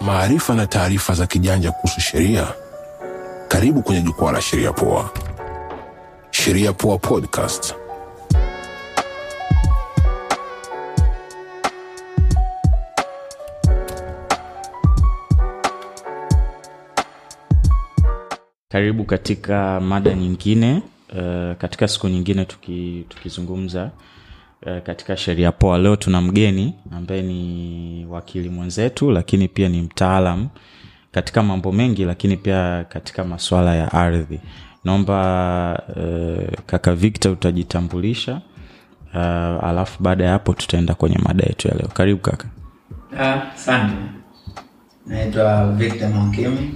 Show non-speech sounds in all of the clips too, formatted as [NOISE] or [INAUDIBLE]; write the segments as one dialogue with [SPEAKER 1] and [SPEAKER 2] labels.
[SPEAKER 1] maarifa na taarifa za kijanja kuhusu sheria. Karibu kwenye jukwaa la Sheria Poa. Sheria Poa Podcast.
[SPEAKER 2] Karibu katika mada nyingine uh, katika siku nyingine tuki, tukizungumza katika sheria poa. Leo tuna mgeni ambaye ni wakili mwenzetu, lakini pia ni mtaalam katika mambo mengi, lakini pia katika masuala ya ardhi. Naomba uh, kaka Victor utajitambulisha uh, alafu baada ya hapo tutaenda kwenye mada yetu ya leo. Karibu kaka.
[SPEAKER 3] Asante. Naitwa Victor Mwankimi,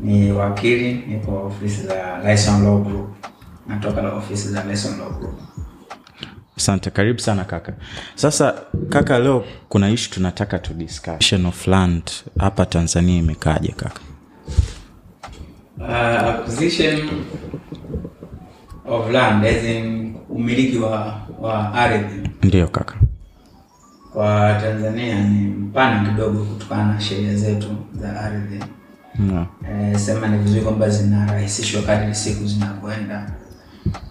[SPEAKER 3] ni wakili, nipo ofisi za Lyson Law Group. Natoka ofisi za Lyson Law Group.
[SPEAKER 2] Asante, karibu sana kaka. Sasa kaka, leo kuna ishu tunataka tu discussion of land hapa Tanzania imekaje kaka?
[SPEAKER 3] Uh, acquisition of land as in umiliki wa, wa ardhi
[SPEAKER 2] Ndiyo kaka.
[SPEAKER 3] kwa Tanzania ni mpana kidogo kutokana na sheria zetu za ardhi.
[SPEAKER 2] no.
[SPEAKER 3] e, sema ni vizuri kwamba zinarahisishwa kadri siku zinavyoenda,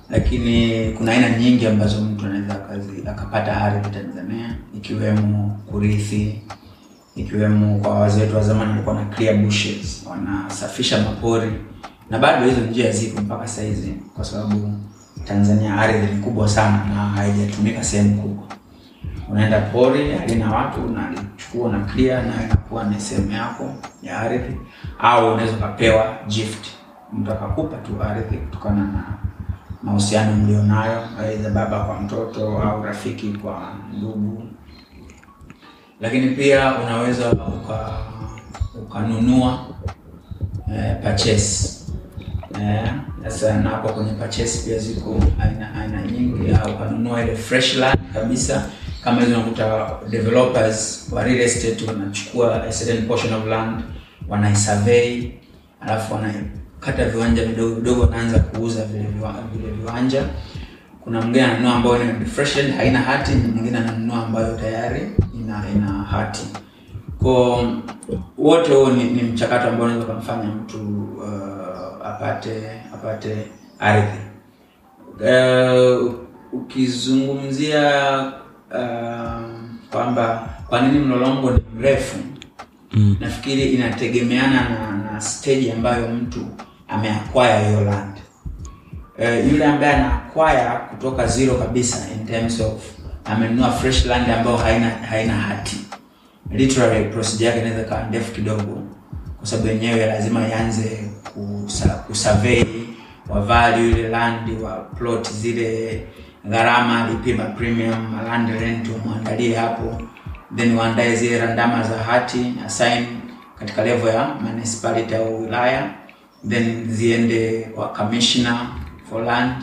[SPEAKER 3] lakini kuna aina nyingi ambazo mtu anaweza kazi akapata ardhi Tanzania, ikiwemo kurithi, ikiwemo kwa wazee wetu wa zamani walikuwa na clear bushes, wanasafisha mapori, na bado hizo njia zipo mpaka saizi, kwa sababu Tanzania ardhi ni kubwa sana na haijatumika sehemu kubwa. Unaenda pori halina watu unalichukua na clear nayo inakuwa ni sehemu yako ya ardhi au unaweza ukapewa gift. Mtu akakupa tu ardhi kutokana na mahusiano mlionayo aidha baba kwa mtoto au rafiki kwa ndugu. Lakini pia unaweza uka ukanunua eh, purchase. Eh, sasa na napo kwenye purchase pia ziko aina aina nyingi, au ukanunua ile fresh land kabisa, kama hizo unakuta developers wa real estate wanachukua a certain portion of land wanaisurvey, alafu wanakata viwanja vidogo vidogo, wanaanza kuuza vile vile viwanja. Kuna mwingine ananunua ambayo ni refreshed haina hati, na mwingine ananunua ambayo tayari ina ina hati kwa wote huo ni, ni mchakato ambao unaweza kumfanya mtu uh, apate apate ardhi. Uh, ukizungumzia uh, kwamba kwa nini mlolongo ni mrefu
[SPEAKER 2] Mm.
[SPEAKER 3] nafikiri inategemeana na, na stage ambayo mtu ameacquire hiyo land. Uh, yule ambaye anaacquire kutoka zero kabisa in terms of amenunua fresh land ambayo haina haina hati. Literally procedure yake inaweza kuwa ndefu kidogo, kwa sababu yenyewe lazima ianze kusa, kusurvey wa value ile land wa plot zile gharama, alipima premium, land rent, umwandalie hapo, then waandae zile randama za hati assign katika level ya municipality au wilaya, then ziende kwa commissioner for land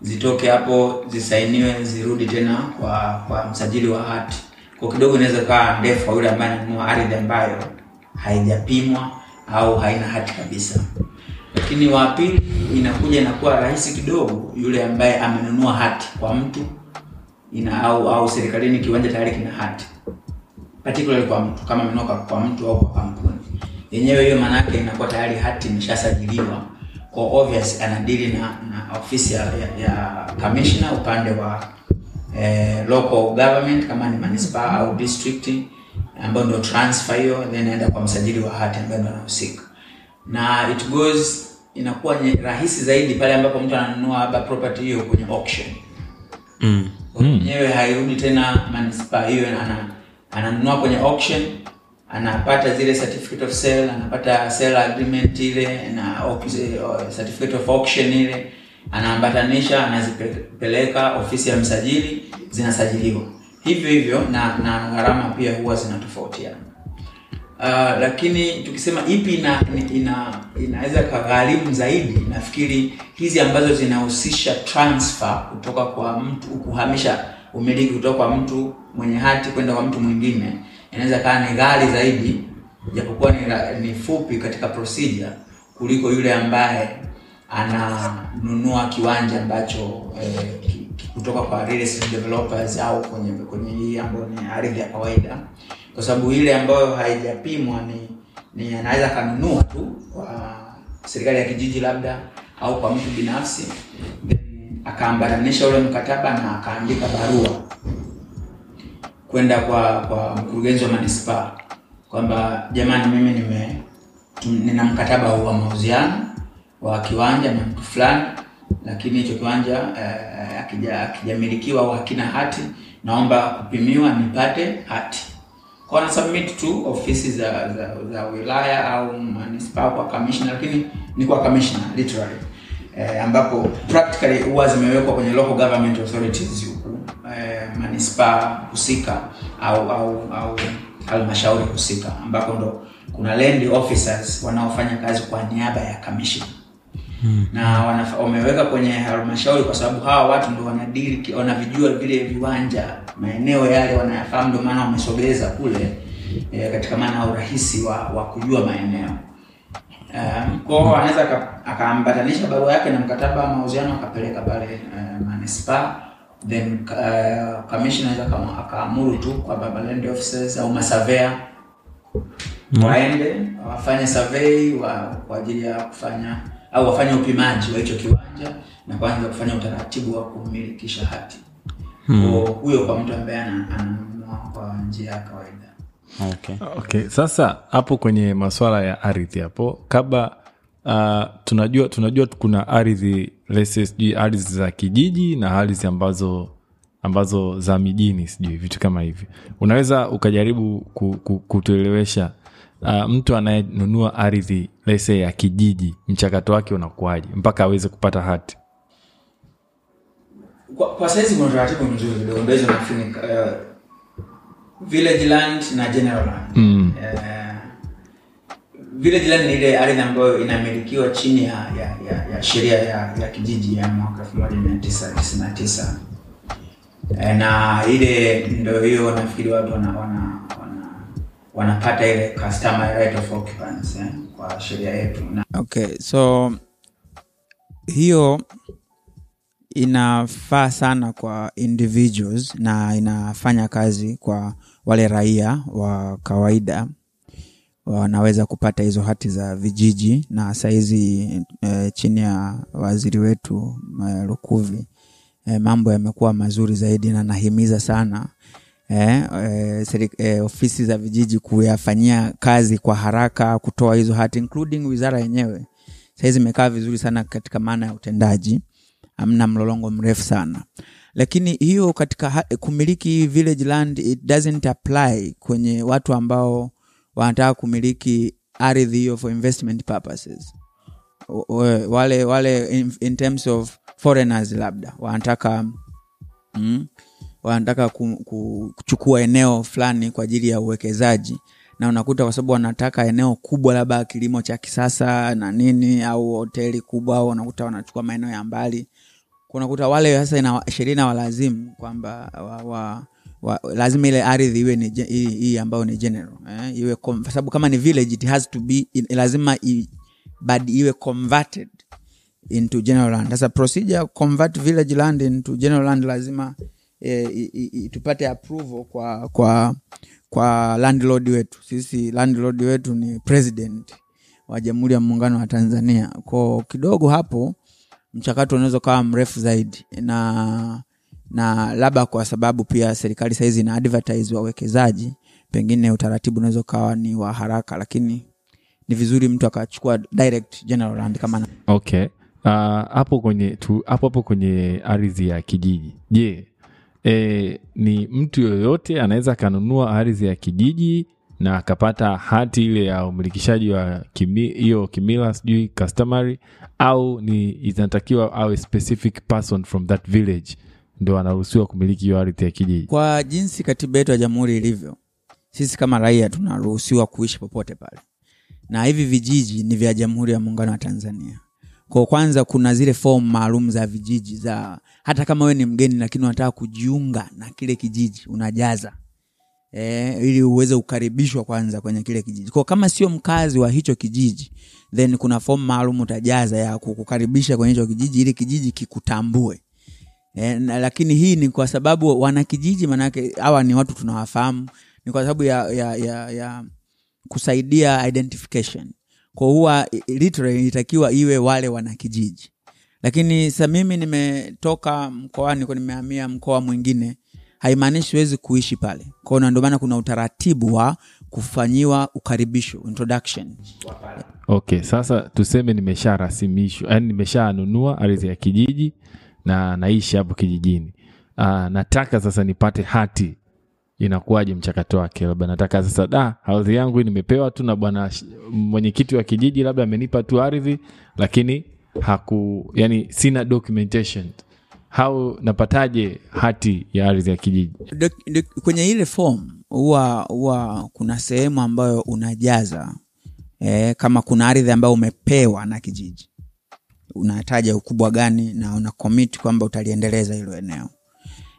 [SPEAKER 3] zitoke hapo zisainiwe zirudi tena kwa kwa msajili wa hati. Kwa kidogo inaweza kaa ndefu kwa yule ambaye ananunua ardhi ambayo haijapimwa au haina hati kabisa. Lakini wa pili inakuja inakuwa rahisi kidogo yule ambaye amenunua hati kwa mtu ina au au serikalini kiwanja tayari kina hati particularly kwa mtu kama minoka kwa- mtu au kwa kampuni. Yenyewe, hiyo maana yake inakuwa tayari hati imeshasajiliwa. Kwa obvious, anadili na, na ofisi ya, ya, commissioner upande wa eh, local government kama ni manispaa au district ambayo ndio transfer hiyo, then naenda kwa msajili wa hati ambaye ndio anahusika, na it goes inakuwa rahisi zaidi pale ambapo mtu ananunua labda property hiyo kwenye auction.
[SPEAKER 2] Mm.
[SPEAKER 3] mwenyewe hairudi tena manispaa hiyo, ana- ananunua kwenye auction, anapata zile certificate of sale, anapata sale agreement ile na certificate of auction ile, anaambatanisha, anazipeleka ofisi ya msajili, zinasajiliwa hivyo hivyo, na na gharama pia huwa zinatofautiana. Uh, lakini tukisema ipi ina, ina inaweza kagharimu zaidi, nafikiri hizi ambazo zinahusisha transfer kutoka kwa mtu, kuhamisha umiliki kutoka kwa mtu mwenye hati kwenda kwa mtu mwingine, inaweza kaa ni ghali zaidi, japokuwa ni, ni fupi katika procedure kuliko yule ambaye ananunua kiwanja ambacho eh,
[SPEAKER 4] kutoka kwa real estate developers au kwenye kwenye hii ambayo ni ardhi ya kawaida, kwa sababu ile ambayo haijapimwa ni ni anaweza kanunua tu kwa serikali ya kijiji labda au kwa mtu binafsi, akaambatanisha ule mkataba na akaandika barua kwenda kwa kwa mkurugenzi wa manispaa kwamba jamani, mimi nime nina mkataba wa mauziano wa kiwanja na mtu fulani, lakini hicho kiwanja eh, akijamilikiwa au hakina hati, naomba kupimiwa nipate hati. Kwa na submit tu ofisi za, za, za wilaya au manispaa kwa commissioner, lakini ni kwa commissioner literally eh, ambapo practically huwa zimewekwa kwenye local government authorities eh, manispaa husika au au au halmashauri husika, ambapo ndo kuna land officers wanaofanya kazi kwa niaba ya commission. Na wameweka kwenye halmashauri kwa sababu hawa watu ndo wanadili wanavijua vile viwanja maeneo yale wanayafahamu, ndio maana wamesogeza kule e, katika maana ya urahisi wa, wa kujua maeneo. Um, kwao anaweza akaambatanisha barua yake na mkataba wa mauziano akapeleka pale uh, manispaa then uh, anaweza kama- akaamuru tu kwa baba land officers au masavea waende wafanye survey wa, kwa ajili ya kufanya au wafanye upimaji wa hicho kiwanja na kuanza kufanya utaratibu wa kumilikisha hati. Kwa huyo kwa mtu ambaye ana- ananunua kwa njia ya kawaida.
[SPEAKER 2] Okay.
[SPEAKER 5] okay sasa hapo kwenye masuala ya ardhi hapo kabla uh, tunajua tunajua kuna ardhi sijui ardhi za kijiji na ardhi ambazo ambazo za mijini sijui vitu kama hivi unaweza ukajaribu ku, ku, kutuelewesha uh, mtu anayenunua ardhi lese ya kijiji mchakato wake unakuwaje mpaka aweze kupata hati?
[SPEAKER 4] Kwa, kwa saizi kuna taratibu mzuri kidogo nafikiri uh, village land na general land.
[SPEAKER 5] Mm.
[SPEAKER 4] uh, village jirani ni ile ardhi ambayo inamilikiwa chini ya ya, ya, ya sheria ya, ya kijiji ya mwaka 1999 Eh, na ile ndio hiyo nafikiri watu wana, wana, wana, wanapata ile customer right of occupants eh, kwa sheria yetu. Na
[SPEAKER 3] okay so hiyo inafaa sana kwa individuals na inafanya kazi kwa wale raia wa kawaida wanaweza kupata hizo hati za vijiji na sahizi e, chini ya waziri wetu e, lukuvi e, mambo yamekuwa mazuri zaidi na nahimiza sana e, e, seri, e, ofisi za vijiji kuyafanyia kazi kwa haraka kutoa hizo hati including wizara yenyewe. Sahizi imekaa vizuri sana katika maana ya utendaji. Amna mlolongo mrefu sana. Lakini hiyo katika kumiliki village land it doesn't apply kwenye watu ambao wanataka kumiliki ardhi hiyo for investment purposes. Wale wale in, in terms of foreigners labda wanataka mm, wanataka ku, ku, kuchukua eneo fulani kwa ajili ya uwekezaji. Na unakuta kwa sababu wanataka eneo kubwa labda kilimo cha kisasa na nini au hoteli kubwa au unakuta wanachukua maeneo ya mbali. Unakuta wale sasa sheria inawalazimu kwamba wa, wa, lazima ile ardhi iwe ni hii ambayo ni general eh, iwe sababu kama ni village it has to be in, lazima i, bad, iwe converted into general land. Sasa procedure convert village land into general land lazima eh, i, i, tupate approval kwa kwa kwa landlord wetu. Sisi landlord wetu ni president wa jamhuri ya muungano wa tanzania. Ko kidogo hapo mchakato unaweza ukawa mrefu zaidi na na labda kwa sababu pia serikali sahizi ina advertise wawekezaji pengine utaratibu unaweza ukawa ni wa haraka lakini ni vizuri mtu akachukua direct general land kama na
[SPEAKER 5] okay. Uh, hapo kwenye tu, hapo hapo kwenye ardhi ya kijiji. Je e, ni mtu yoyote anaweza akanunua ardhi ya kijiji na akapata hati ile ya umilikishaji wa kimi- kimila sijui customary au ni inatakiwa awe specific person from that village ndo anaruhusiwa kumiliki hiyo ardhi ya kijiji.
[SPEAKER 3] Kwa jinsi katiba yetu ya jamhuri ilivyo sisi kama raia tunaruhusiwa kuishi popote pale. Na hivi vijiji ni vya jamhuri ya muungano wa tanzania. Kwa kwanza kuna zile fomu maalum za vijiji za hata kama we ni mgeni lakini unataka kujiunga na kile kijiji unajaza. E, ili uweze kukaribishwa kwanza kwenye kile kijiji. Kwa kama sio mkazi wa hicho kijiji then kuna fomu maalum utajaza ya kukukaribisha kwenye hicho kijiji ili kijiji kikutambue e, na, lakini hii ni kwa sababu wanakijiji manake hawa ni watu tunawafahamu ni kwa sababu ya, ya, ya, ya kusaidia identification. Kwa huwa literally iwe wale wanakijiji. Lakini sa mimi nimetoka mkoani nimehamia mkoa mwingine haimaanishi siwezi kuishi pale. Kwao na ndio kuna utaratibu wa kufanyiwa ukaribisho introduction.
[SPEAKER 5] Okay sasa tuseme nimesharasimishwa yani nimeshanunua ardhi ya kijiji na naishi hapo kijijini. Uh, nataka sasa nipate hati. Inakuwaje mchakato wake? Labda nataka sasa da ardhi yangu nimepewa tu na bwana mwenyekiti wa kijiji labda amenipa tu ardhi lakini haku yani sina documentation. How napataje hati ya ardhi ya kijiji?
[SPEAKER 3] Dok- dok- kwenye ile form huwa huwa kuna sehemu ambayo unajaza e, kama kuna ardhi ambayo umepewa na kijiji unataja ukubwa gani na una kwamba utaliendeleza hilo eneo.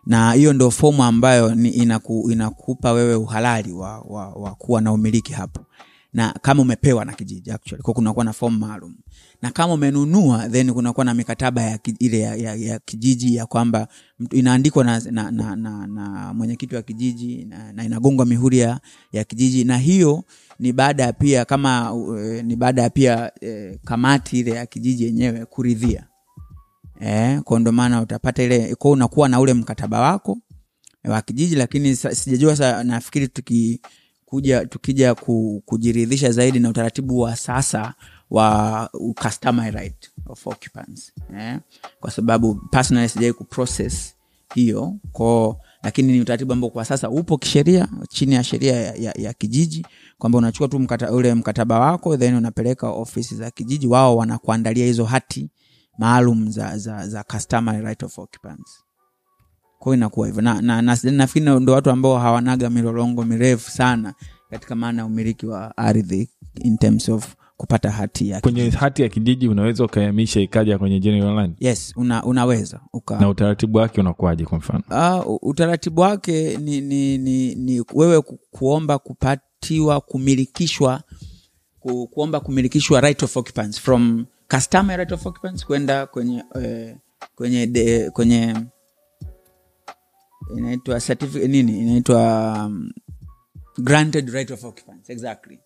[SPEAKER 3] Na hiyo ndo fomu ambayo inaku, inakupa wewe uhalali wa, wa, wa kuwa na umiliki hapo na kama umepewa na kijiji actually. Kwa kunakuwa na fomu maalum. Na kama umenunua then kunakuwa na mikataba ya ile ya, ya, ya kijiji ya kwamba inaandikwa na, na, na, na, na mwenyekiti wa kijiji na, na inagongwa mihuri ya, ya kijiji. Na hiyo ni baada ya pia kama uh, ni baada ya pia uh, kamati ile ya kijiji yenyewe kuridhia. Eh, kwa ndo maana utapata ile kwa unakuwa na ule mkataba wako wa kijiji lakini sijajua nafikiri tukikuja tukija ku, kujiridhisha zaidi na utaratibu wa sasa wa customer right of occupants eh? kwa sababu personally sijai kuprocess hiyo ko lakini ni utaratibu ambao kwa sasa upo kisheria chini ya sheria ya, ya, ya kijiji kwamba unachukua tu mkata, ule mkataba wako then unapeleka ofisi za kijiji wao wanakuandalia hizo hati maalum za, za, za customer right of occupants kwao inakuwa hivyo. Na, na, na, nafikiri ndo watu ambao hawanaga milolongo mirefu sana katika maana ya umiliki wa ardhi in terms of kupata hati ya
[SPEAKER 5] kwenye hati ya kijiji unaweza ukahamisha ikaja kwenye general land?
[SPEAKER 3] Yes una, unaweza uka,
[SPEAKER 5] na utaratibu wake unakuwaje kwa mfano?
[SPEAKER 3] Uh, utaratibu wake ni, ni, ni, ni wewe ku, kuomba kupatiwa kumilikishwa ku, kuomba kumilikishwa right of occupants from customary right of occupants kwenda kwenye eh, kwenye de, kwenye inaitwa certificate nini? Inaitwa um, granted right of occupants exactly.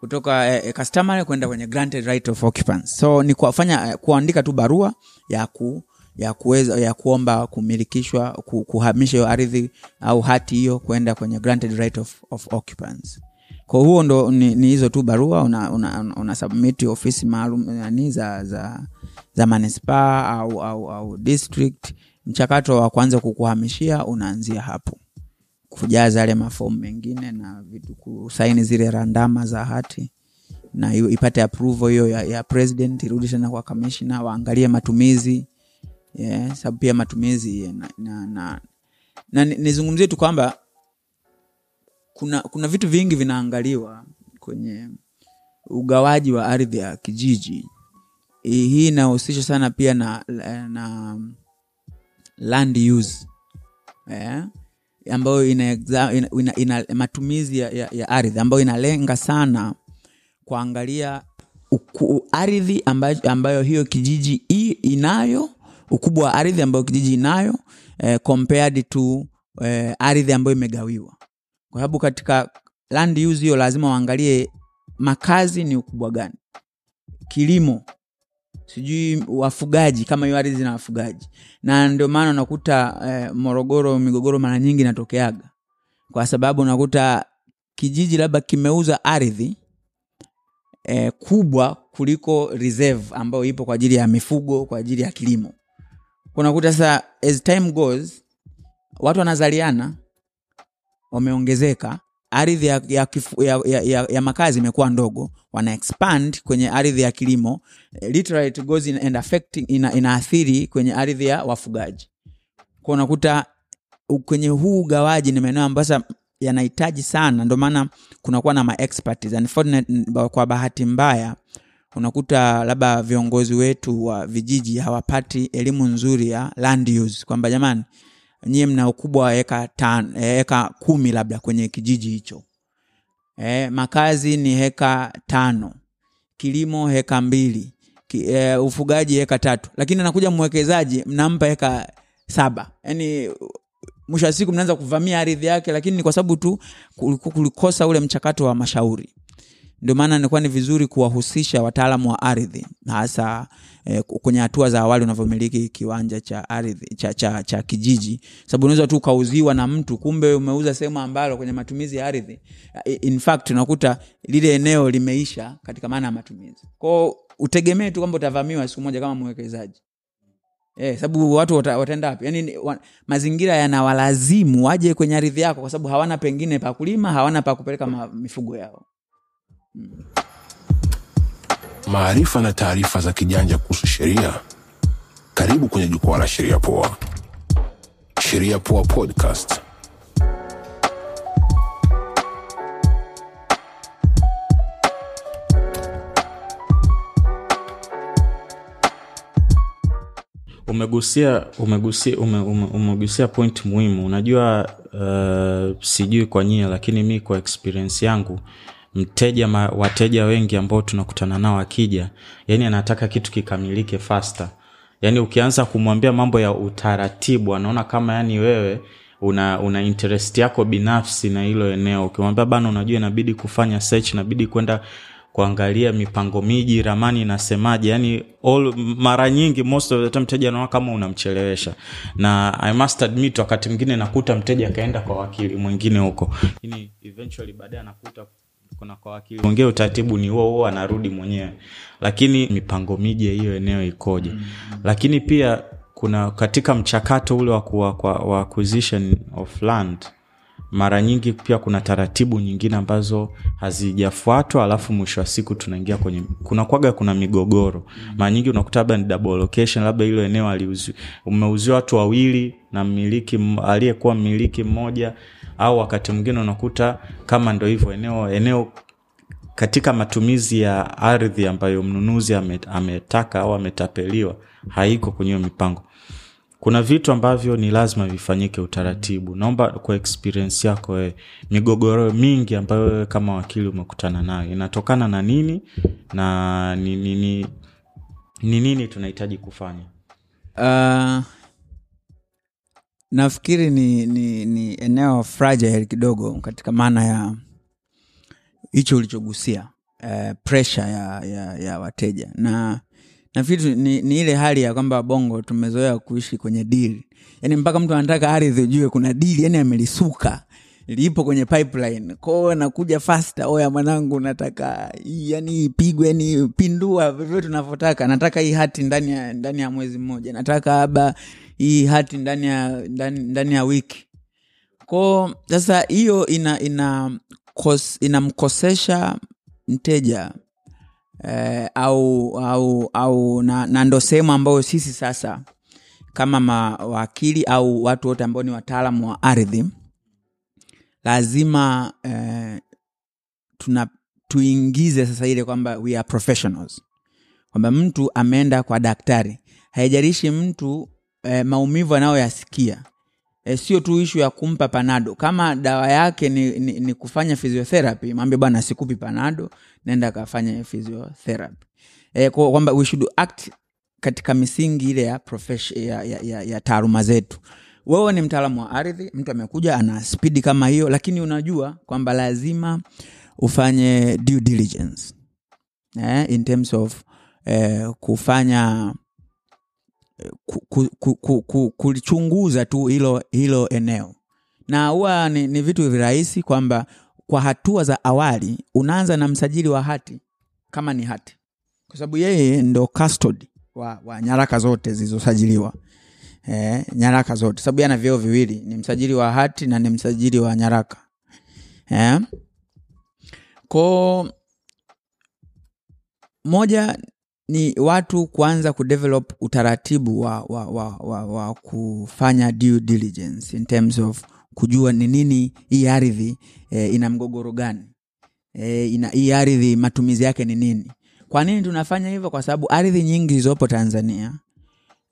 [SPEAKER 3] Kutoka eh, eh, customary kwenda kwenye granted right of occupants. So ni kufanya eh, kuandika tu barua ya ku ya kuweza ya kuomba kumilikishwa kuhamisha hiyo ardhi au hati hiyo kwenda kwenye granted right of, of occupants. Kwa huo ndo ni, ni hizo tu barua una, una, una, submit ofisi maalum nani za za za manispaa au, au, au district mchakato wa kwanza kukuhamishia unaanzia hapo. Kujaza yale mafomu mengine na vitu kusaini zile randama za hati na ipate approval hiyo ya, ya president irudi tena kwa kamishna waangalie matumizi yeah, sababu pia matumizi na, na, na, na nizungumzie tu kwamba kuna kuna vitu vingi vinaangaliwa kwenye ugawaji wa ardhi ya kijiji. Hii inahusisha sana pia na, na land use. Yeah? ambayo ina, ina, ina, ina matumizi ya, ya, ya ardhi ambayo inalenga sana kuangalia ardhi ambayo, ambayo hiyo kijiji i, inayo ukubwa wa ardhi ambayo kijiji inayo eh, compared to eh, ardhi ambayo imegawiwa. Kwa sababu katika land use hiyo lazima waangalie makazi ni ukubwa gani. Kilimo sijui wafugaji kama hiyo ardhi na wafugaji. Na ndio maana unakuta eh, morogoro migogoro mara nyingi inatokeaga. Kwa sababu unakuta kijiji labda kimeuza ardhi eh, kubwa kuliko reserve ambayo ipo kwa ajili ya mifugo kwa ajili ya kilimo. Unakuta sasa as time goes watu wanazaliana wameongezeka ardhi ya, ya, ya, ya, ya, makazi imekuwa ndogo. Wana expand kwenye ardhi ya kilimo. Literally it goes in, and affecting ina, inaathiri kwenye ardhi ya wafugaji. Kwa unakuta kwenye huu ugawaji ni maeneo ambayo sasa yanahitaji sana. Ndio maana kunakuwa na maexperts Unfortunately, kwa bahati mbaya unakuta labda viongozi wetu wa vijiji hawapati elimu nzuri ya land use. Kwamba jamani nyie mna ukubwa wa eka tan, eka kumi labda kwenye kijiji hicho. E, makazi ni heka tano kilimo heka mbili ki, e, ufugaji heka tatu. Lakini anakuja mwekezaji mnampa heka saba. Yani mwisho wa siku mnaanza kuvamia ardhi yake lakini ni kwa sababu tu kulikosa ule mchakato wa mashauri ndio maana nilikuwa ni vizuri kuwahusisha wataalamu wa ardhi hasa eh, kwenye hatua za awali unavyomiliki kiwanja cha ardhi cha, cha, cha kijiji. Sababu unaweza tu ukauziwa na mtu kumbe umeuza sehemu ambalo kwenye matumizi ya ardhi eh, in fact unakuta lile eneo limeisha katika maana ya matumizi. Kwao utegemee tu kwamba utavamiwa siku moja kama mwekezaji. Eh, sababu watu wataenda wapi? Yani, wa, mazingira yanawalazimu waje kwenye ardhi yako kwa sababu hawana pengine pa kulima hawana pa mifugo yao
[SPEAKER 1] maarifa na taarifa za kijanja kuhusu sheria. Karibu kwenye jukwaa la Sheria Poa. Sheria Poa Podcast.
[SPEAKER 2] umegusia umegusia ume, ume, umegusia point muhimu unajua uh, sijui kwa nyie lakini mi kwa experience yangu mteja ma, wateja wengi ambao tunakutana nao akija yani anataka kitu kikamilike faster. Yani ukianza kumwambia mambo ya utaratibu anaona kama yani wewe una una interest yako binafsi na hilo eneo. Ukimwambia bana unajua inabidi kufanya search inabidi kwenda kuangalia mipango miji ramani inasemaje? Yani all, mara nyingi most of the time mteja anaona kama unamchelewesha. Na i must admit wakati mwingine nakuta mteja akaenda kwa wakili mwingine huko. Lakini eventually baadaye anakuta kuna kwa wakili utaratibu ni huo huo anarudi mwenyewe. Lakini mipango miji ya hiyo eneo ikoje? Mm-hmm. lakini pia kuna katika mchakato ule wa, acquisition of land mara nyingi pia kuna taratibu nyingine ambazo hazijafuatwa alafu mwisho wa siku tunaingia kwenye kunakwaga kuna migogoro. Mara nyingi unakuta labda ni double location labda hilo eneo aliuzi- umeuziwa watu wawili na mmiliki aliyekuwa mmiliki mmoja au wakati mwingine unakuta kama ndo hivyo eneo eneo katika matumizi ya ardhi ambayo mnunuzi ametaka au ametapeliwa haiko kwenye hiyo mipango. Kuna vitu ambavyo ni lazima vifanyike utaratibu. Naomba kwa experience yako wewe migogoro mingi ambayo wewe kama wakili umekutana nayo inatokana na nini na ni nini, ni, ni nini tunahitaji kufanya?
[SPEAKER 3] Uh, nafikiri ni, ni, ni eneo fragile kidogo katika maana ya hicho ulichogusia uh, presha ya, ya, ya wateja. Na nafikiri ni, ni ile hali ya kwamba bongo tumezoea kuishi kwenye dili yani mpaka mtu anataka ardhi ujue kuna dili yani amelisuka. Lipo kwenye pipeline. Kwao nakuja fasta oya mwanangu nataka yani ipigwe ni pindua vyovyote unavyotaka nataka hii hati ndani ya ndani ya mwezi mmoja. Nataka aba hii hati ndani ya ndani, ndani ya wiki. Koo sasa hiyo ina ina inamkosesha mteja eh, au au au na, na ndo sehemu ambayo sisi sasa kama mawakili au watu wote ambao ni wataalamu wa ardhi lazima eh, tuna tuingize sasa ile kwamba we are professionals. Kwamba mtu ameenda kwa daktari. Haijalishi mtu eh, maumivu anayoyasikia. Eh, sio tu ishu ya kumpa panado. Kama dawa yake ni, ni, ni kufanya physiotherapy mwambie bwana sikupi panado nenda akafanya physiotherapy. Kwa- kwamba we should act katika misingi ile ya, ya, ya, ya, ya taaluma zetu. Wewe ni mtaalamu wa ardhi mtu amekuja ana spidi kama hiyo lakini unajua kwamba lazima ufanye due diligence eh, in terms of eh, kufanya ku, ku, ku, ku, ku, kulichunguza tu hilo hilo eneo. Na huwa ni, ni vitu virahisi kwamba kwa hatua za awali unaanza na msajili wa hati kama ni hati. Kwa sababu yeye ndo custody wa, wa nyaraka zote zilizosajiliwa. Eh, nyaraka zote. Sababu ana vyeo viwili ni msajili wa hati na ni msajili wa nyaraka. Eh? ko moja ni watu kuanza kudevelop utaratibu wa, wa, wa, wa, wa kufanya due diligence in terms of kujua ni nini hii ardhi e, ina mgogoro gani e, ina hii ardhi matumizi yake ni nini. Kwa nini tunafanya hivyo? Kwa sababu ardhi nyingi zilizopo tanzania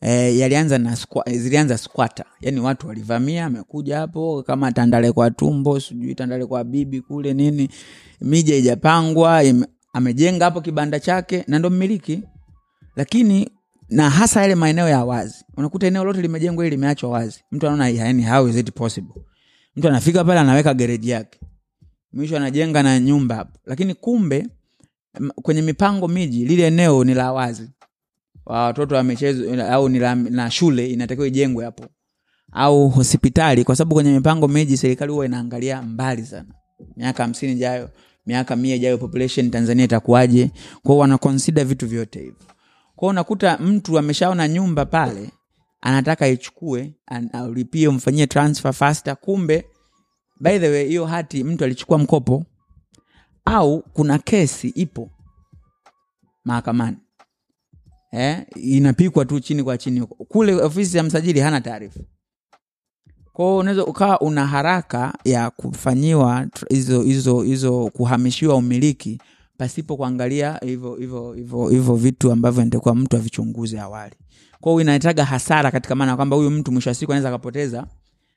[SPEAKER 3] e, yalianza na squa, zilianza squata yani watu walivamia amekuja hapo kama tandale kwa tumbo sijui tandale kwa bibi kule nini mija ijapangwa amejenga hapo kibanda chake na ndo mmiliki. Lakini na hasa yale maeneo ya wazi. Unakuta eneo lote limejengwa ili limeachwa wazi. Mtu anaona yani how is it possible? Mtu anafika pale anaweka gereji yake. Mwisho anajenga na nyumba hapo. Lakini kumbe kwenye mipango miji lile eneo ni la wazi. Watoto wa michezo au ni na shule inatakiwa ijengwe hapo. Au hospitali kwa sababu kwenye mipango miji serikali huwa inaangalia mbali sana. Miaka hamsini ijayo miaka mia ijayo population tanzania itakuwaje? Kwao wanakonsida vitu vyote hivyo. Kwao unakuta mtu ameshaona nyumba pale anataka ichukue aulipie umfanyie transfer faster. Kumbe by the way hiyo hati mtu alichukua mkopo au kuna kesi ipo mahakamani. Eh, inapikwa tu chini kwa chini. Huko. kule ofisi ya msajili hana taarifa kwao unaweza ukawa una haraka ya kufanyiwa hizo hizo hizo kuhamishiwa umiliki pasipo kuangalia hivyo hivyo hivyo hivyo vitu ambavyo nitakuwa mtu avichunguze awali. Kwao inahitaga hasara katika maana kwamba huyu mtu mwisho wa siku anaweza akapoteza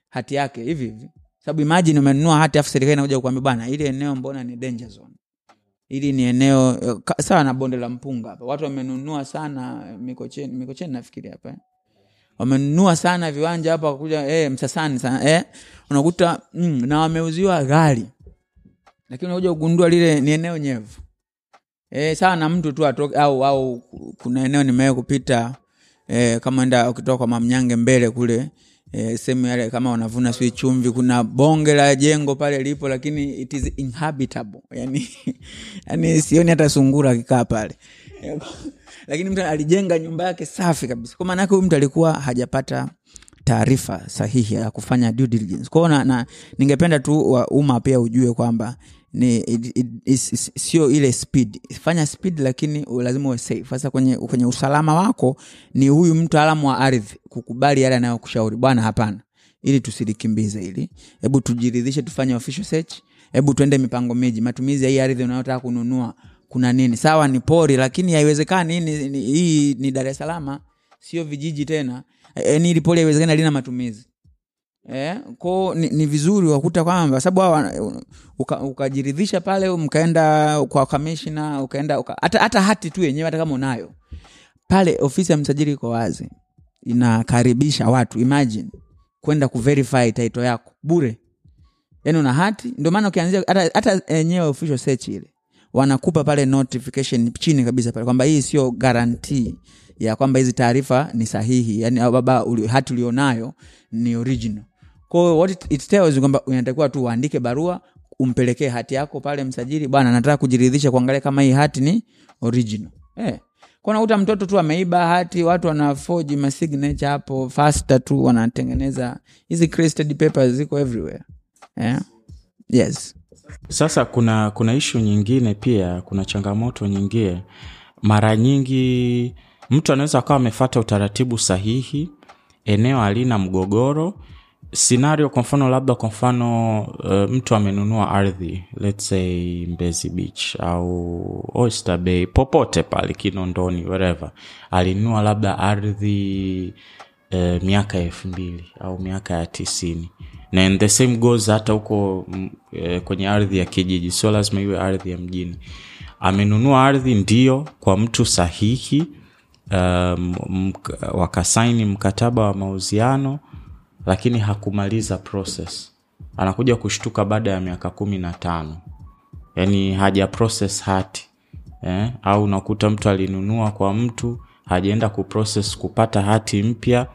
[SPEAKER 3] hati yake hivi hivi. Sababu imagine umenunua hati afu serikali inakuja kukwambia bwana ili eneo mbona ni danger zone? Hili ni eneo eh, sawa na bonde la mpunga hapa. Watu wamenunua sana mikocheni mikocheni nafikiri hapa eh? Wamenunua sana viwanja hapa kuja eh, msasani sana eh? unakuta mm, na wameuziwa gari. Lakini unakuja kugundua lile ni eneo nyevu. Eh, sawa na mtu tu atoke au au kuna eneo nimewahi kupita eh, kama enda ukitoka kwa mamnyange mbele kule eh, sehemu yale kama wanavuna sui chumvi kuna bonge la jengo pale lipo lakini it is inhabitable. [LAUGHS] Yani, yani sioni hata sungura akikaa pale [LAUGHS] lakini mtu alijenga nyumba yake safi kabisa. Kwa maana yake huyu mtu alikuwa hajapata taarifa sahihi ya kufanya due diligence. Kwao na, na ningependa tu umma pia ujue kwamba ni sio ile speed. Fanya speed lakini lazima uwe safe. Sasa kwenye, kwenye usalama wako ni huyu mtaalamu wa ardhi kukubali yale anayokushauri. Bwana hapana. Ili tusilikimbize ili hebu tujiridhishe tufanye official search. Hebu tuende mipango miji. Matumizi ya hii ardhi unayotaka kununua kuna nini? Sawa ni pori lakini haiwezekani. Hii ni, hii ni dar es salaam sio vijiji tena. Yani hili pori haiwezekani halina matumizi. Eh, ko ni, ni vizuri wakuta kwamba sababu hawa uka- ukajiridhisha pale mkaenda kwa kamishna ukaenda uka, hata, hata hati tu yenyewe hata kama unayo. Pale ofisi ya msajili iko wazi. Inakaribisha watu imagine kwenda kuverify title yako bure. Yani una hati ndio maana ukianzia hata hata enyewe official search ile wanakupa pale notification chini kabisa pale kwamba hii sio guarantee ya kwamba hizi taarifa ni sahihi. Yani baba hati ulionayo ni original. Kwao what it, tells kwamba unatakiwa tu uandike barua umpelekee hati yako pale msajili bwana nataka kujiridhisha kuangalia kama hii hati ni original. Eh kunakuta mtoto tu ameiba hati watu wanafoji masignature hapo faster tu wanatengeneza. Hizi crested papers ziko everywhere. Eh? yes
[SPEAKER 2] sasa kuna kuna ishu nyingine pia kuna changamoto nyingine. Mara nyingi mtu anaweza akawa amefata utaratibu sahihi eneo halina mgogoro. Scenario kwa mfano labda kwa mfano uh, mtu amenunua ardhi let's say mbezi beach au oyster bay popote pale kinondoni wherever. Alinunua labda ardhi uh, miaka ya elfu mbili au miaka ya tisini and the same goes hata huko eh, kwenye ardhi ya kijiji. Sio lazima iwe ardhi ya mjini. Amenunua ardhi ndio kwa mtu sahihi um, wakasaini mkataba wa mauziano lakini hakumaliza process. Anakuja kushtuka baada ya miaka kumi na tano. Yani haja process hati eh? au unakuta mtu alinunua kwa mtu hajaenda kuprocess kupata hati mpya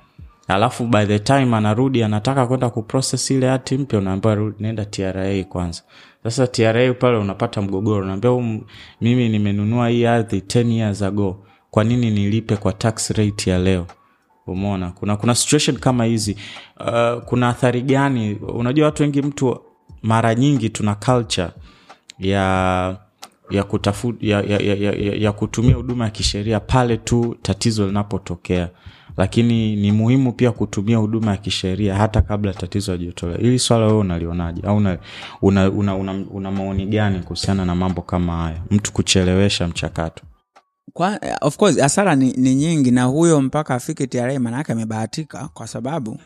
[SPEAKER 2] alafu by the time anarudi anataka kwenda kuprocess ile hati mpya unaambiwa nenda tra kwanza. Sasa tra pale unapata mgogoro unaambia "Um, mimi nimenunua hii ardhi 10 years ago kwa nini nilipe kwa tax rate ya leo? Umona kuna kuna situation kama hizi. Uh, kuna athari gani? Unajua watu wengi mtu mara nyingi tuna culture ya ya, kutafu, ya, ya, ya, ya, ya, ya kutumia huduma ya kisheria pale tu tatizo linapotokea lakini ni muhimu pia kutumia huduma ya kisheria hata kabla tatizo ajitolea ili swala wewe unalionaje? Au una, una, una, una, una maoni gani kuhusiana na mambo kama haya? Mtu kuchelewesha mchakato.
[SPEAKER 3] Kwa, of course hasara ni, ni nyingi na huyo mpaka afike tra maanaake amebahatika kwa sababu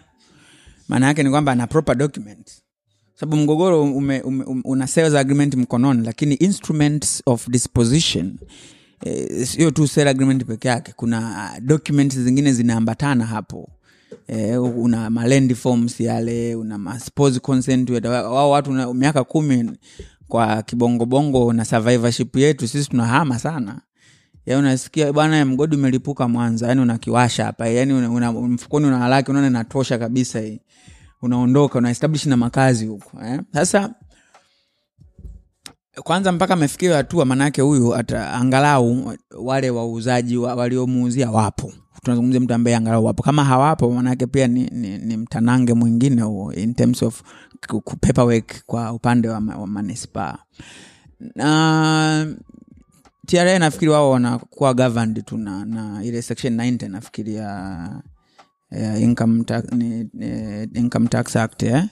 [SPEAKER 3] maana yake ni kwamba ana proper document sababu mgogoro ume, ume, una sales agreement mkononi lakini instruments of disposition sio tu sale agreement peke yake kuna ah, documents zingine zinaambatana hapo. Eh, una malendi forms yale una maspose consent wao watu una, miaka kumi kwa kibongobongo na survivorship yetu sisi tunahama sana. Ya unasikia bwana mgodi umelipuka mwanza yani unakiwasha hapa. Yani una, una, mfukoni una halaki unaona inatosha kabisa hii. Unaondoka una na makazi huko eh? sasa kwanza mpaka amefikia hatua manake huyu ata angalau wale wauzaji wa, waliomuuzia wapo. Tunazungumzia mtu ambaye angalau wapo. Kama hawapo manake pia ni, ni, ni mtanange mwingine huo in terms of paperwork kwa upande wa, wa manispaa na tra nafikiri wao wanakuwa governed tu na, na ile section 90 nafikiri ya, ya income, tax, ni, ni, income tax act eh?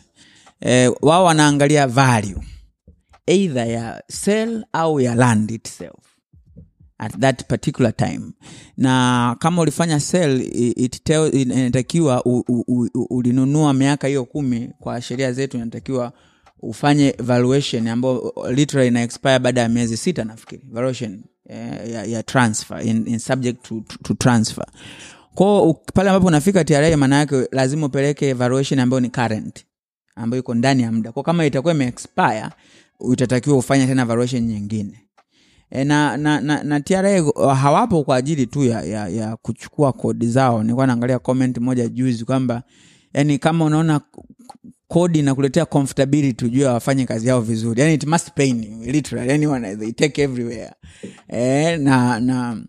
[SPEAKER 3] Eh, wao wanaangalia value either ya sell au ya land itself at that particular time. Na kama ulifanya sell inatakiwa ulinunua miaka hiyo kumi kwa sheria zetu inatakiwa ufanye valuation ambayo literally ina expire baada ya miezi sita nafikiri. Valuation eh, ya, ya transfer in, in subject to, to, to transfer kwao pale ambapo unafika tra maana yake lazima upeleke valuation ambayo ni current ambayo iko ndani ya muda. Kwa kama itakuwa imeexpire utatakiwa ufanye tena valuation nyingine. E, na, na, na, na tra hawapo kwa ajili tu ya, ya, ya kuchukua kodi zao. Nilikuwa naangalia comment moja juzi kwamba yani kama unaona kodi inakuletea comfortability ujue wafanye kazi yao vizuri. Yani it must pain literally. Yani they take everywhere. E, na na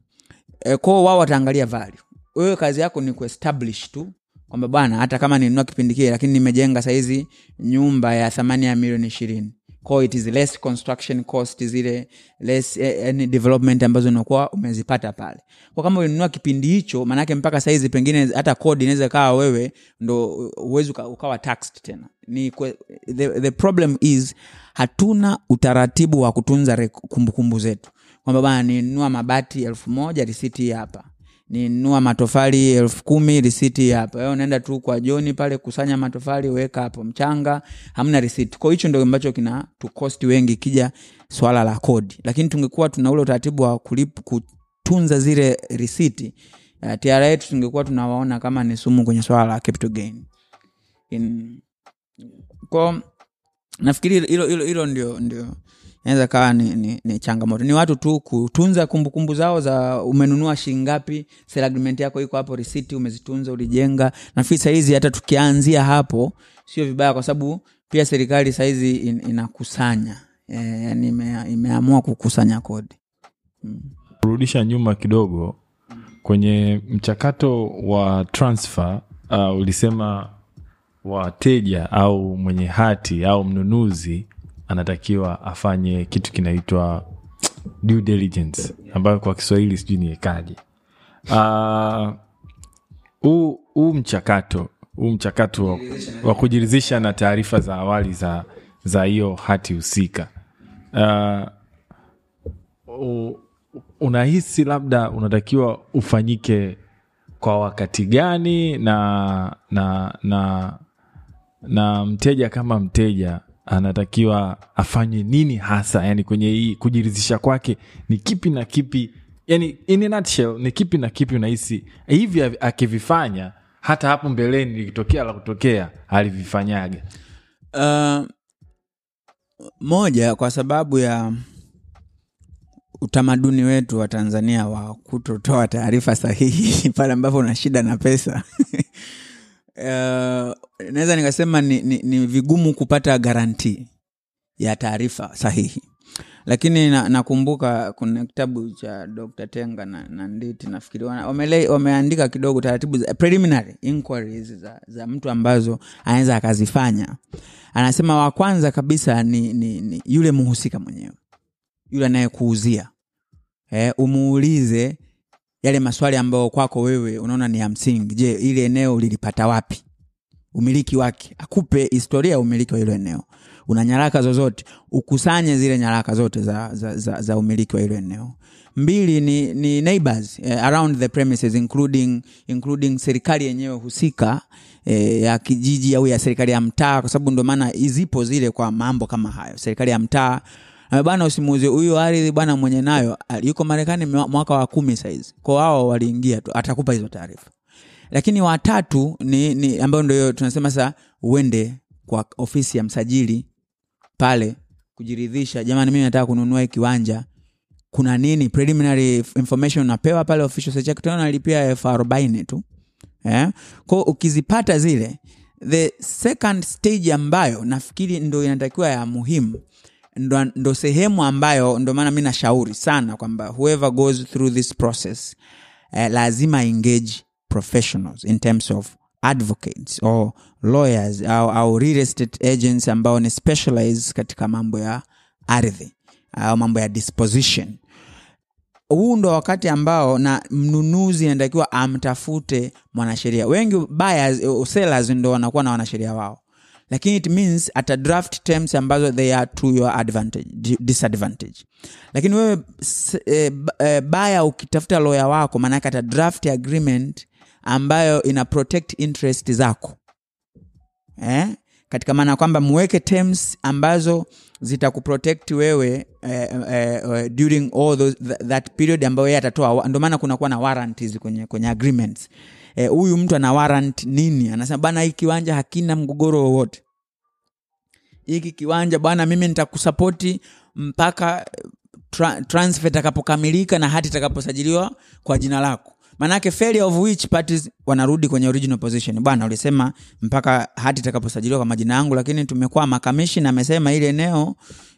[SPEAKER 3] e, kwao wao wataangalia value. Wewe kazi yako ni kuestablish tu kwamba bwana hata kama ninunua kipindi kile lakini nimejenga sahizi nyumba ya thamani ya milioni ishirini kwao it is less construction cost zile less eh, development ambazo unakuwa umezipata pale. Kwa kama ulinunua kipindi hicho maanake mpaka saizi pengine hata kodi inaweza kawa wewe ndo uwezi ukawa taxed tena. Ni kwe, the, the problem is hatuna utaratibu wa kutunza kumbukumbu kumbukumbu zetu. Kwamba bana ninunua mabati elfu moja risiti hapa ninunua matofali elfu kumi risiti hapa. Wewe unaenda tu kwa joni pale kusanya matofali weka hapo mchanga hamna risiti. Ko hicho ndo ambacho kina tukosti wengi kija swala la kodi. Lakini tungekuwa tuna ule utaratibu wa kulip, kutunza zile risiti uh, tra yetu tungekuwa tunawaona kama ni sumu kwenye swala la capital gain. In, kwao nafikiri hilo ndio ndio inaweza kawa ni, ni, ni changamoto. Ni watu tu kutunza kumbukumbu zao za umenunua shilingi ngapi sale yako iko hapo risiti umezitunza ulijenga. Nafikiri sahizi hata tukianzia hapo sio vibaya kwa sababu pia serikali sahizi in, inakusanya. E, yani ime, imeamua kukusanya kodi.
[SPEAKER 5] Kurudisha nyuma kidogo kwenye mchakato wa transfer uh, ulisema wateja au mwenye hati au mnunuzi anatakiwa afanye kitu kinaitwa due diligence ambayo kwa kiswahili sijui niekaje Ah, huu uh, mchakato huu mchakato wa, kujirizisha na taarifa za awali za za hiyo hati husika. Uh, unahisi labda unatakiwa ufanyike kwa wakati gani na na na na mteja kama mteja anatakiwa afanye nini hasa? Yani kwenye hii kujiridhisha kwake ni kipi na kipi? Yani in a nutshell, ni kipi na kipi unahisi hivi akivifanya hata hapo mbeleni likitokea la kutokea alivifanyaga
[SPEAKER 3] uh, moja kwa sababu ya utamaduni wetu wa tanzania wa kutotoa taarifa sahihi [LAUGHS] pale ambapo una shida na pesa. [LAUGHS] Uh, naweza nikasema ni, ni, ni vigumu kupata garanti ya taarifa sahihi. Lakini na- kuna kitabu cha dr tenga na, na nditi nafikiri wameandika kidogo taratibu za preliminary inquiries za, za mtu ambazo anaweza akazifanya. Anasema wa kwanza kabisa ni, ni, ni yule mhusika mwenyewe yule anayekuuzia. Eh, umuulize yale maswali ambayo kwako wewe unaona ni ya msingi. Je ile eneo lilipata wapi umiliki wake akupe historia ya umiliki wa hilo eneo. Una nyaraka zozote ukusanye zile nyaraka zote za, za, za, za umiliki wa hilo eneo. Mbili ni, ni neighbors eh, around the premises including, including serikali yenyewe husika eh, ya kijiji au ya serikali ya mtaa kwa sababu ndio maana zipo zile kwa mambo kama hayo. Serikali ya mtaa Na bwana usimuuzie huyu ardhi bwana mwenye nayo yuko marekani mwaka wa kumi saizi. Kwa hao waliingia tu atakupa hizo taarifa lakini watatu ni, ni ambayo ndio tunasema sasa uende kwa ofisi ya msajili pale kujiridhisha jamani mimi nataka kununua kiwanja kuna nini preliminary information unapewa pale official search yake tena nalipia elfu arobaini tu eh? kwao ukizipata zile the second stage ambayo nafikiri ndo inatakiwa ya muhimu ndo, ndo sehemu ambayo ndo maana mi nashauri sana kwamba whoever goes through this process eh, lazima engage professionals in terms of advocates or lawyers au, au real estate agents ambao ni specialize katika mambo ya ardhi au mambo ya disposition. Huu ndo wakati ambao na mnunuzi anatakiwa amtafute mwanasheria. Wengi buyers, sellers ndo wanakuwa na wanasheria wao. Lakini it means ata draft terms ambazo they are to your advantage disadvantage. Lakini wewe e, e, eh, baya ukitafuta lawyer wako maanake ata draft agreement ambayo ina protect interest zako. Eh? katika maana kwamba muweke terms ambazo zitakuprotect wewe eh, eh, eh, during all those, th- that period ambayo yeye atatoa ndio maana kunakuwa na warranties kwenye, kwenye agreements. Eh, mtu ana warrant nini? Anasema bana hii kiwanja hakina mgogoro wowote. Hiki kiwanja bwana mimi nitakusapoti mpaka tra transfer itakapokamilika na hati itakaposajiliwa kwa jina lako manake failure of which parties wanarudi kwenye original position. Bwana ulisema mpaka hati itakaposajiliwa kwa majina yangu lakini tumekwama. Kamishina amesema ile eneo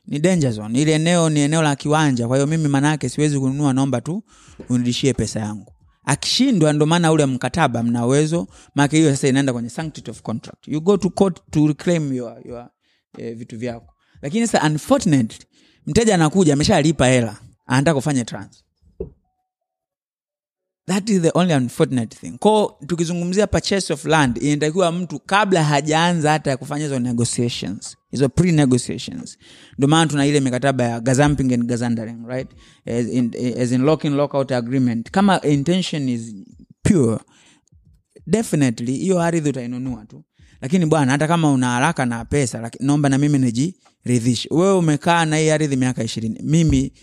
[SPEAKER 3] ni danger zone. Ile eneo ni eneo la kiwanja. Kwa hiyo mimi manake siwezi kununua naomba tu unirudishie pesa yangu. Akishindwa ndo maana ule mkataba mna uwezo. Maake hiyo sasa inaenda kwenye sanctity of contract. You go to court to reclaim your, your eh, vitu vyako. Lakini sasa unfortunately mteja anakuja ameshalipa hela anataka kufanya trans that is the only unfortunate thing. Ko tukizungumzia purchase of land inatakiwa mtu kabla hajaanza hata ya kufanya hizo negotiations hizo pre negotiations ndio maana tuna ile mikataba ya gazamping and gazandering right? As in, as in lock in agreement. Kama intention is pure definitely hiyo ardhi utainunua tu. Lakini bwana hata kama una haraka na pesa naomba na mimi nijiridhishe. Wewe umekaa na hii ardhi miaka ishirini mimi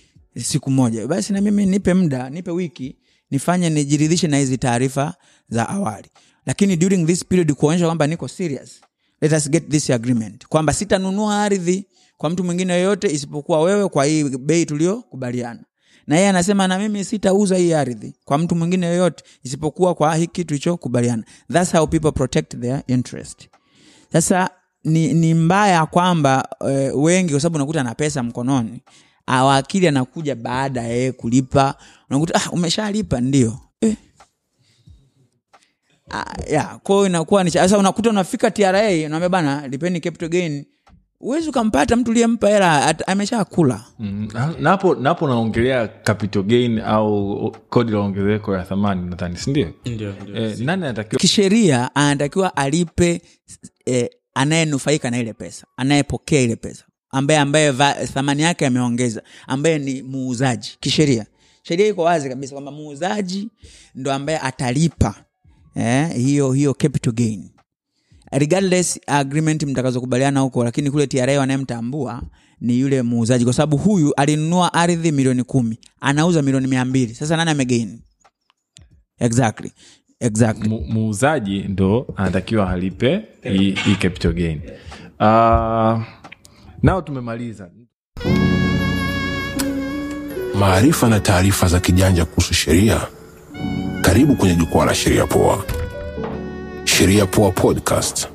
[SPEAKER 3] siku moja. Basi na mimi nipe muda nipe wiki nifanye nijiridhishe na hizi taarifa za awali. Lakini during this period kuonyesha kwamba niko serious let us get this agreement. Kwamba sitanunua ardhi kwa mtu mwingine yoyote isipokuwa wewe kwa hii bei tuliokubaliana na yeye anasema na mimi sitauza hii ardhi kwa mtu mwingine yoyote isipokuwa kwa hiki tulichokubaliana. Thats how people protect their interest. Sasa ni, ni mbaya kwamba e, wengi kwa sababu unakuta na pesa mkononi wakili anakuja baada ya yeye kulipa unakuta ah, umeshalipa. Ndio. Eh. ah, yeah, kwao inakuwa ni sasa unakuta unafika tra unaambia bana lipeni capital gain. Huwezi ukampata mtu uliyempa hela at- ameshakula.
[SPEAKER 5] Mm, na- napo napo naongelea capital gain au kodi la ongezeko ya thamani nadhani
[SPEAKER 2] ndio?
[SPEAKER 5] Eh, nani anatakiwa
[SPEAKER 3] kisheria anatakiwa alipe eh, anayenufaika na ile pesa anayepokea ile pesa ambaye ambaye thamani yake ameongeza ambaye ni muuzaji kisheria sheria iko wazi kabisa kwamba muuzaji ndo ambaye atalipa eh, hiyo hiyo capital gain. Regardless agreement mtakazokubaliana huko lakini kule tra wanayemtambua ni yule muuzaji kwa sababu huyu alinunua ardhi milioni kumi anauza milioni mia mbili. Sasa nani amegain? Exactly exactly.
[SPEAKER 5] Muuzaji ndo anatakiwa alipe hii hii capital gain. Uh, nao tumemaliza
[SPEAKER 1] maarifa na taarifa za kijanja kuhusu sheria. Karibu kwenye jukwaa la Sheria Poa. Sheria Poa Podcast.